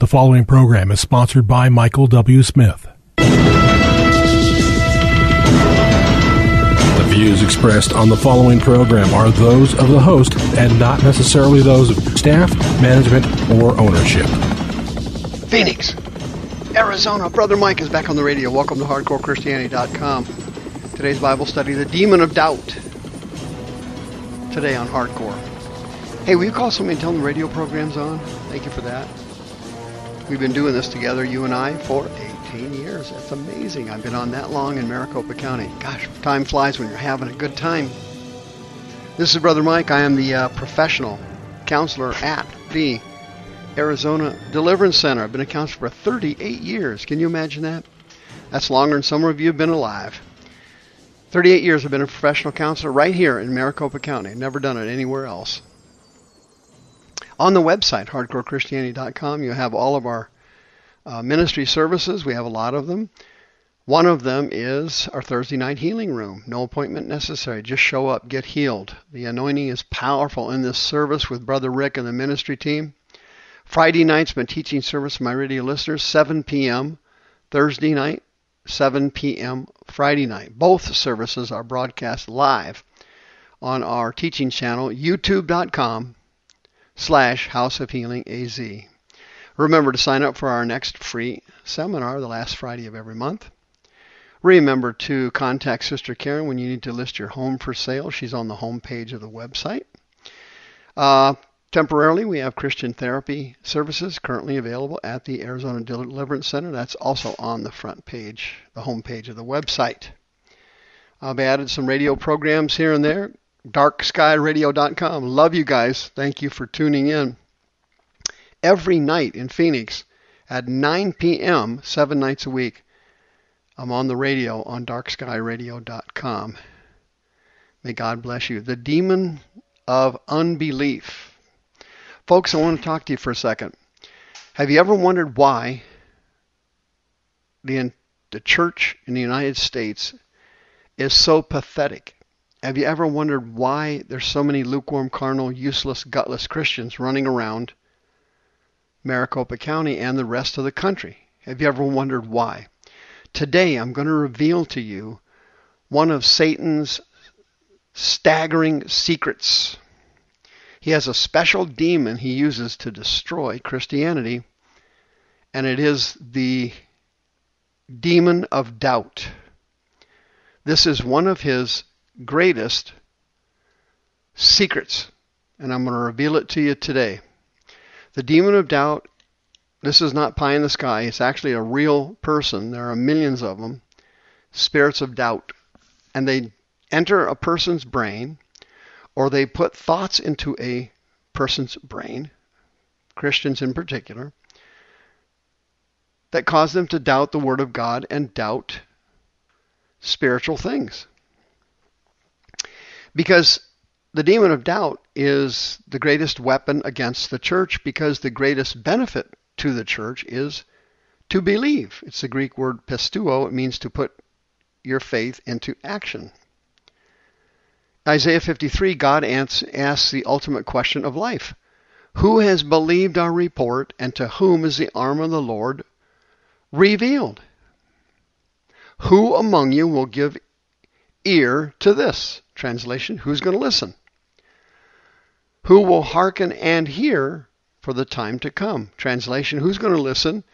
The following program is sponsored by Michael W. Smith. The views expressed on the following program are those of the host and not necessarily those of staff, management, or ownership. Phoenix, Arizona. Brother Mike is back on the radio. Welcome to HardcoreChristianity.com. Today's Bible study, The Demon of Doubt. Today on Hardcore. Hey, will you call somebody and tell them the radio program's on? Thank you for that. We've been doing this together, you and I, for 18 years. That's amazing. I've been on that long in Maricopa County. Gosh, time flies when you're having a good time. This is Brother Mike. I am the uh, professional counselor at the Arizona Deliverance Center. I've been a counselor for 38 years. Can you imagine that? That's longer than some of you have been alive. 38 years I've been a professional counselor right here in Maricopa County. Never done it anywhere else. On the website, hardcorechristianity.com, you have all of our uh, ministry services. We have a lot of them. One of them is our Thursday night healing room. No appointment necessary. Just show up, get healed. The anointing is powerful in this service with Brother Rick and the ministry team. Friday night's been teaching service for my radio listeners, 7 p.m. Thursday night, 7 p.m. Friday night. Both services are broadcast live on our teaching channel, youtube.com slash House of Healing AZ. Remember to sign up for our next free seminar the last Friday of every month. Remember to contact Sister Karen when you need to list your home for sale. She's on the home page of the website. Uh, temporarily, we have Christian therapy services currently available at the Arizona Deliverance Center. That's also on the front page, the home page of the website. I've added some radio programs here and there darkskyradio.com. Love you guys. Thank you for tuning in. Every night in Phoenix at 9 p.m., seven nights a week, I'm on the radio on darkskyradio.com. May God bless you. The demon of unbelief. Folks, I want to talk to you for a second. Have you ever wondered why the, the church in the United States is so pathetic? Have you ever wondered why there's so many lukewarm, carnal, useless, gutless Christians running around Maricopa County and the rest of the country? Have you ever wondered why? Today I'm going to reveal to you one of Satan's staggering secrets. He has a special demon he uses to destroy Christianity, and it is the demon of doubt. This is one of his greatest secrets, and I'm going to reveal it to you today. The demon of doubt, this is not pie in the sky, it's actually a real person. There are millions of them, spirits of doubt. And they enter a person's brain, or they put thoughts into a person's brain, Christians in particular, that cause them to doubt the Word of God and doubt spiritual things. Because the demon of doubt is the greatest weapon against the church because the greatest benefit to the church is to believe. It's the Greek word pisteuo. It means to put your faith into action. Isaiah 53, God asks the ultimate question of life. Who has believed our report, and to whom is the arm of the Lord revealed? Who among you will give ear to this? Translation, who's going to listen? Who will hearken and hear for the time to come? Translation, who's going to listen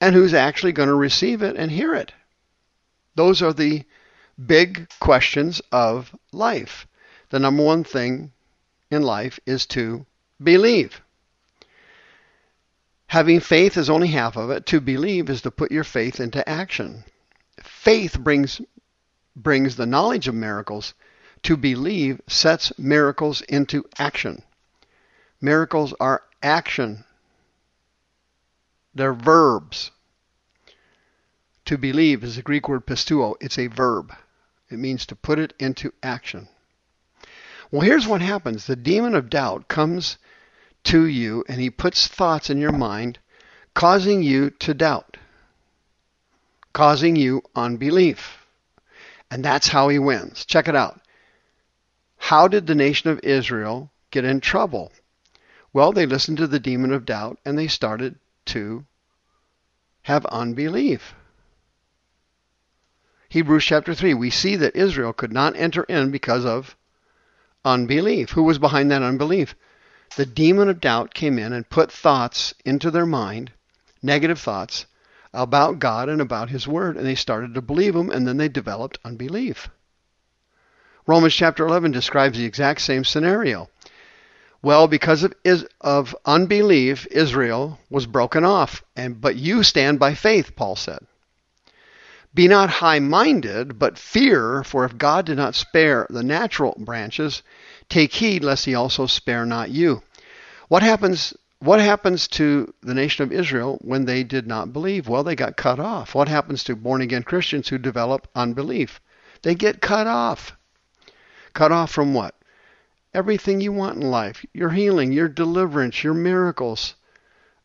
and who's actually going to receive it and hear it? Those are the big questions of life. The number one thing in life is to believe. Having faith is only half of it. To believe is to put your faith into action. Faith brings brings the knowledge of miracles, to believe sets miracles into action. Miracles are action, they're verbs. To believe is the Greek word pisteuo, it's a verb. It means to put it into action. Well, here's what happens the demon of doubt comes to you and he puts thoughts in your mind, causing you to doubt, causing you unbelief. And that's how he wins. Check it out. How did the nation of Israel get in trouble? Well, they listened to the demon of doubt and they started to have unbelief. Hebrews chapter 3, we see that Israel could not enter in because of unbelief. Who was behind that unbelief? The demon of doubt came in and put thoughts into their mind, negative thoughts, about God and about His Word, and they started to believe Him, and then they developed unbelief. Romans chapter 11 describes the exact same scenario. Well, because of, is, of unbelief, Israel was broken off, and but you stand by faith, Paul said. Be not high minded, but fear, for if God did not spare the natural branches, take heed lest he also spare not you. What happens what happens to the nation of Israel when they did not believe? Well, they got cut off. What happens to born again Christians who develop unbelief? They get cut off. Cut off from what? Everything you want in life your healing, your deliverance, your miracles,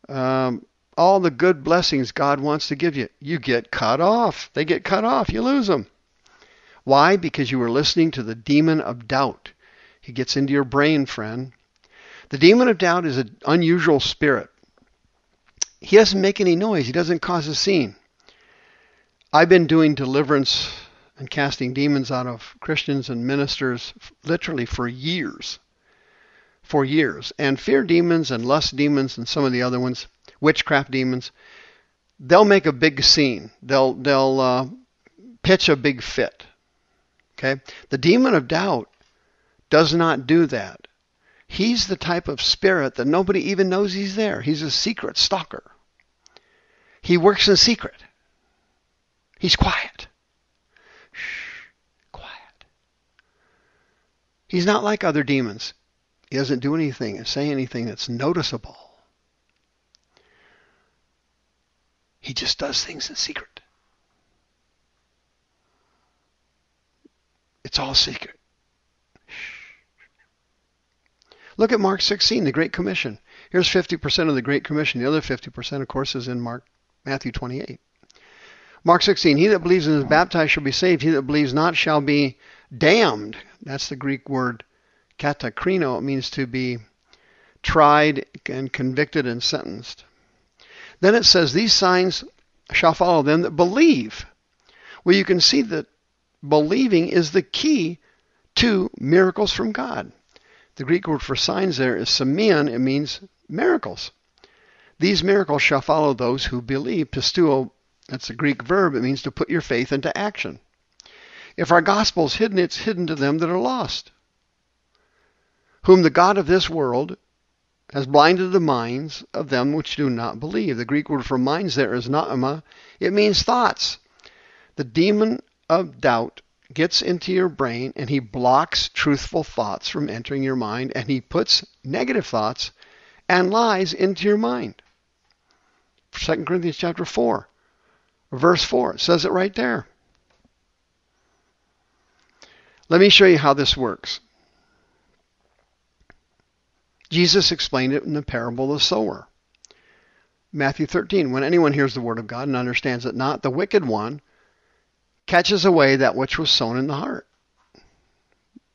um, all the good blessings God wants to give you, you get cut off. They get cut off. You lose them. Why? Because you were listening to the demon of doubt. He gets into your brain, friend. The demon of doubt is an unusual spirit. He doesn't make any noise. He doesn't cause a scene. I've been doing deliverance and casting demons out of Christians and ministers literally for years. For years. And fear demons and lust demons and some of the other ones, witchcraft demons, they'll make a big scene. They'll they'll uh, pitch a big fit. Okay? The demon of doubt does not do that. He's the type of spirit that nobody even knows he's there. He's a secret stalker. He works in secret. He's quiet. Shh, quiet. He's not like other demons. He doesn't do anything and say anything that's noticeable. He just does things in secret. It's all secret. Look at Mark 16, the Great Commission. Here's 50% of the Great Commission. The other 50%, of course, is in Mark Matthew 28. Mark 16, he that believes and is baptized shall be saved. He that believes not shall be damned. That's the Greek word katakrino. It means to be tried and convicted and sentenced. Then it says, These signs shall follow them that believe. Well, you can see that believing is the key to miracles from God. The Greek word for signs there is semeion. It means miracles. These miracles shall follow those who believe. Pisteuo, that's a Greek verb. It means to put your faith into action. If our gospel is hidden, it's hidden to them that are lost, whom the God of this world has blinded the minds of them which do not believe. The Greek word for minds there is noema. It means thoughts. The demon of doubt gets into your brain and he blocks truthful thoughts from entering your mind and he puts negative thoughts and lies into your mind. 2 Corinthians chapter 4, verse 4, it says it right there. Let me show you how this works. Jesus explained it in the parable of the sower. Matthew 13, when anyone hears the word of God and understands it not, the wicked one catches away that which was sown in the heart.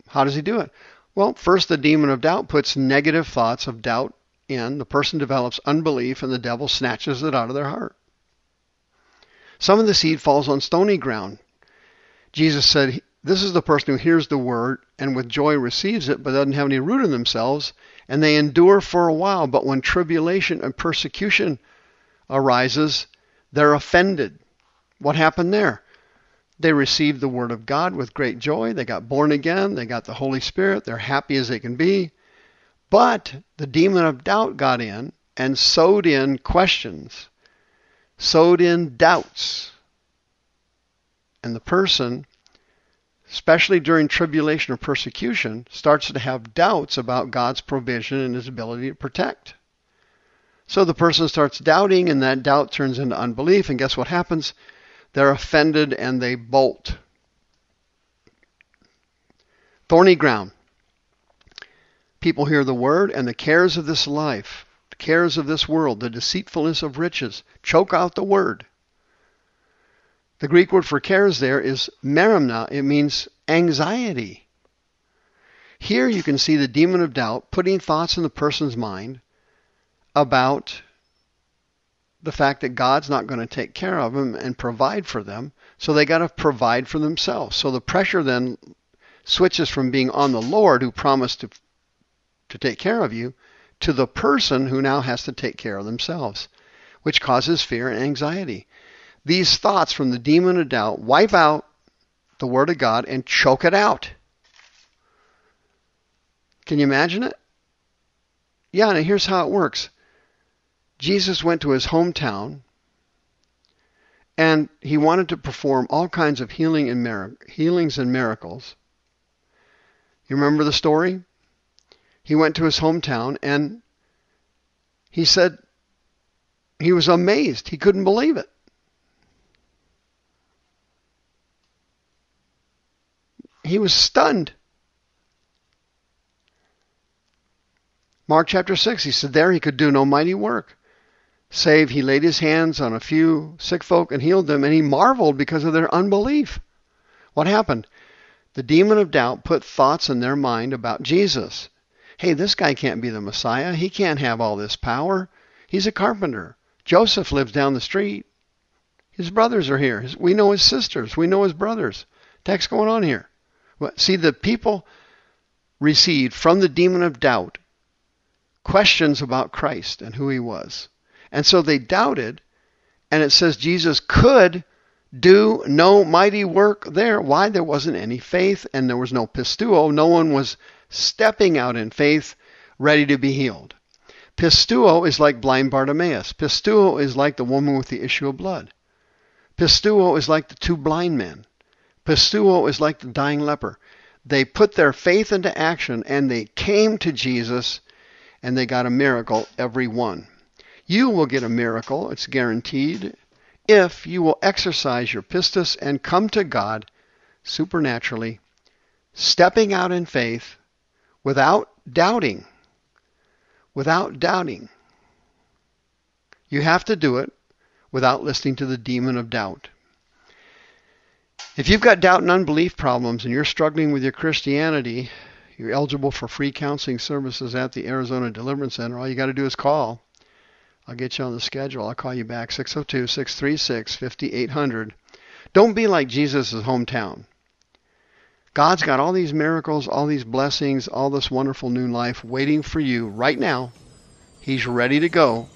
How does he do it? Well, first the demon of doubt puts negative thoughts of doubt in. The person develops unbelief, and the devil snatches it out of their heart. Some of the seed falls on stony ground. Jesus said, This is the person who hears the word and with joy receives it, but doesn't have any root in themselves, and they endure for a while. But when tribulation and persecution arises, they're offended. What happened there? They received the Word of God with great joy. They got born again. They got the Holy Spirit. They're happy as they can be. But the demon of doubt got in and sowed in questions, sowed in doubts. And the person, especially during tribulation or persecution, starts to have doubts about God's provision and his ability to protect. So the person starts doubting, and that doubt turns into unbelief. And guess what happens? They're offended and they bolt. Thorny ground. People hear the word and the cares of this life, the cares of this world, the deceitfulness of riches choke out the word. The Greek word for cares there is merimna. It means anxiety. Here you can see the demon of doubt putting thoughts in the person's mind about the fact that God's not going to take care of them and provide for them. So they got to provide for themselves. So the pressure then switches from being on the Lord who promised to to take care of you to the person who now has to take care of themselves, which causes fear and anxiety. These thoughts from the demon of doubt wipe out the word of God and choke it out. Can you imagine it? Yeah, and here's how it works. Jesus went to his hometown and he wanted to perform all kinds of healing and mir- healings and miracles. You remember the story? He went to his hometown and he said he was amazed. He couldn't believe it. He was stunned. Mark chapter 6, he said there he could do no mighty work, save he laid his hands on a few sick folk and healed them, and he marveled because of their unbelief. What happened? The demon of doubt put thoughts in their mind about Jesus. Hey, this guy can't be the Messiah. He can't have all this power. He's a carpenter. Joseph lives down the street. His brothers are here. We know his sisters. We know his brothers. What's going on here? See, the people received from the demon of doubt questions about Christ and who he was. And so they doubted, and it says Jesus could do no mighty work there. Why? There wasn't any faith and there was no pisteuo. No one was stepping out in faith, ready to be healed. Pisteuo is like blind Bartimaeus. Pisteuo is like the woman with the issue of blood. Pisteuo is like the two blind men. Pisteuo is like the dying leper. They put their faith into action and they came to Jesus and they got a miracle, every one. You will get a miracle, it's guaranteed, if you will exercise your pistis and come to God supernaturally, stepping out in faith without doubting. Without doubting. You have to do it without listening to the demon of doubt. If you've got doubt and unbelief problems and you're struggling with your Christianity, you're eligible for free counseling services at the Arizona Deliverance Center. All you got to do is call. I'll get you on the schedule. I'll call you back 602 636 5800. Don't be like Jesus' hometown. God's got all these miracles, all these blessings, all this wonderful new life waiting for you right now. He's ready to go.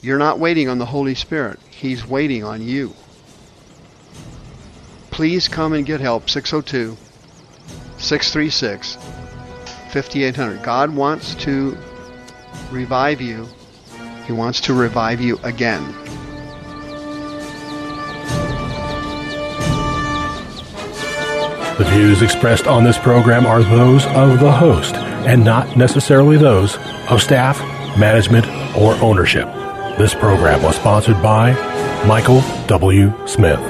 You're not waiting on the Holy Spirit. He's waiting on you. Please come and get help. 602 636 5800. God wants to revive you. He wants to revive you again. The views expressed on this program are those of the host and not necessarily those of staff, management, or ownership. This program was sponsored by Michael W. Smith.